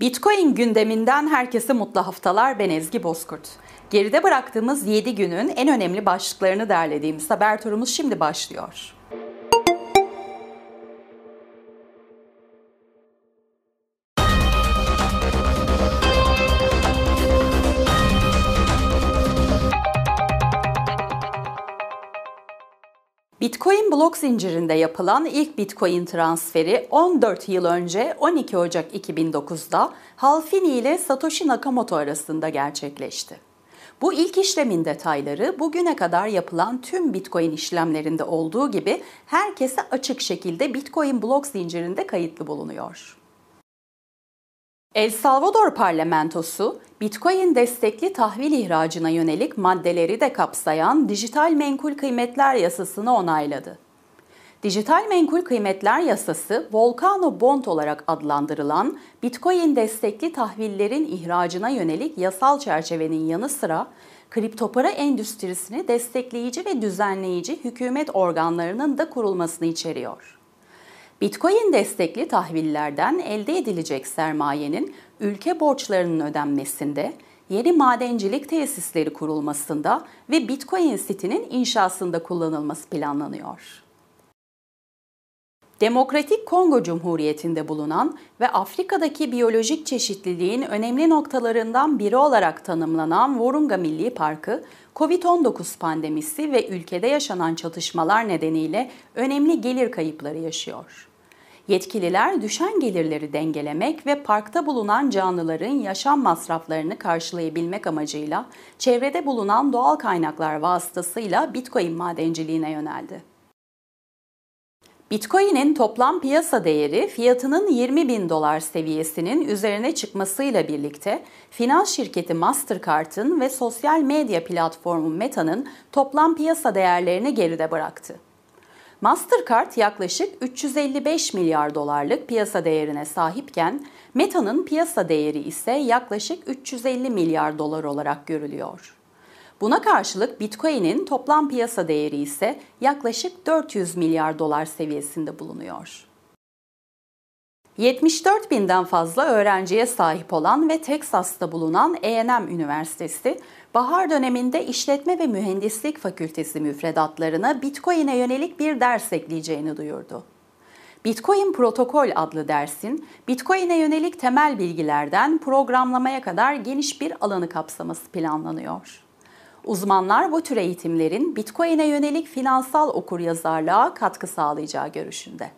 Bitcoin gündeminden herkese mutlu haftalar. Ben Ezgi Bozkurt. Geride bıraktığımız 7 günün en önemli başlıklarını derlediğimiz haber turumuz şimdi başlıyor. Bitcoin blok zincirinde yapılan ilk Bitcoin transferi 14 yıl önce 12 Ocak 2009'da Halfini ile Satoshi Nakamoto arasında gerçekleşti. Bu ilk işlemin detayları bugüne kadar yapılan tüm Bitcoin işlemlerinde olduğu gibi herkese açık şekilde Bitcoin blok zincirinde kayıtlı bulunuyor. El Salvador parlamentosu, Bitcoin destekli tahvil ihracına yönelik maddeleri de kapsayan dijital menkul kıymetler yasasını onayladı. Dijital menkul kıymetler yasası, Volcano Bond olarak adlandırılan Bitcoin destekli tahvillerin ihracına yönelik yasal çerçevenin yanı sıra kriptopara endüstrisini destekleyici ve düzenleyici hükümet organlarının da kurulmasını içeriyor. Bitcoin destekli tahvillerden elde edilecek sermayenin ülke borçlarının ödenmesinde, yeni madencilik tesisleri kurulmasında ve Bitcoin City'nin inşasında kullanılması planlanıyor. Demokratik Kongo Cumhuriyeti'nde bulunan ve Afrika'daki biyolojik çeşitliliğin önemli noktalarından biri olarak tanımlanan Virunga Milli Parkı, COVID-19 pandemisi ve ülkede yaşanan çatışmalar nedeniyle önemli gelir kayıpları yaşıyor. Yetkililer düşen gelirleri dengelemek ve parkta bulunan canlıların yaşam masraflarını karşılayabilmek amacıyla çevrede bulunan doğal kaynaklar vasıtasıyla Bitcoin madenciliğine yöneldi. Bitcoin'in toplam piyasa değeri fiyatının 20 bin dolar seviyesinin üzerine çıkmasıyla birlikte finans şirketi Mastercard'ın ve sosyal medya platformu Meta'nın toplam piyasa değerlerini geride bıraktı. Mastercard yaklaşık 355 milyar dolarlık piyasa değerine sahipken Meta'nın piyasa değeri ise yaklaşık 350 milyar dolar olarak görülüyor. Buna karşılık Bitcoin'in toplam piyasa değeri ise yaklaşık 400 milyar dolar seviyesinde bulunuyor. 74 binden fazla öğrenciye sahip olan ve Teksas'ta bulunan A&M Üniversitesi, bahar döneminde işletme ve mühendislik fakültesi müfredatlarına Bitcoin'e yönelik bir ders ekleyeceğini duyurdu. Bitcoin Protokol adlı dersin Bitcoin'e yönelik temel bilgilerden programlamaya kadar geniş bir alanı kapsaması planlanıyor. Uzmanlar bu tür eğitimlerin Bitcoin'e yönelik finansal okuryazarlığa katkı sağlayacağı görüşünde.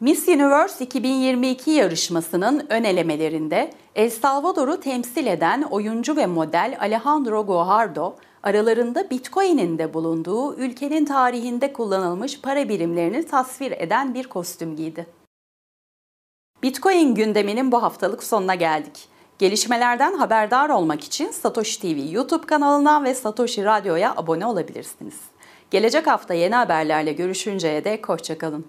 Miss Universe 2022 yarışmasının ön elemelerinde El Salvador'u temsil eden oyuncu ve model Alejandro Guajardo, aralarında Bitcoin'in de bulunduğu ülkenin tarihinde kullanılmış para birimlerini tasvir eden bir kostüm giydi. Bitcoin gündeminin bu haftalık sonuna geldik. Gelişmelerden haberdar olmak için Satoshi TV YouTube kanalına ve Satoshi Radyo'ya abone olabilirsiniz. Gelecek hafta yeni haberlerle görüşünceye dek hoşçakalın.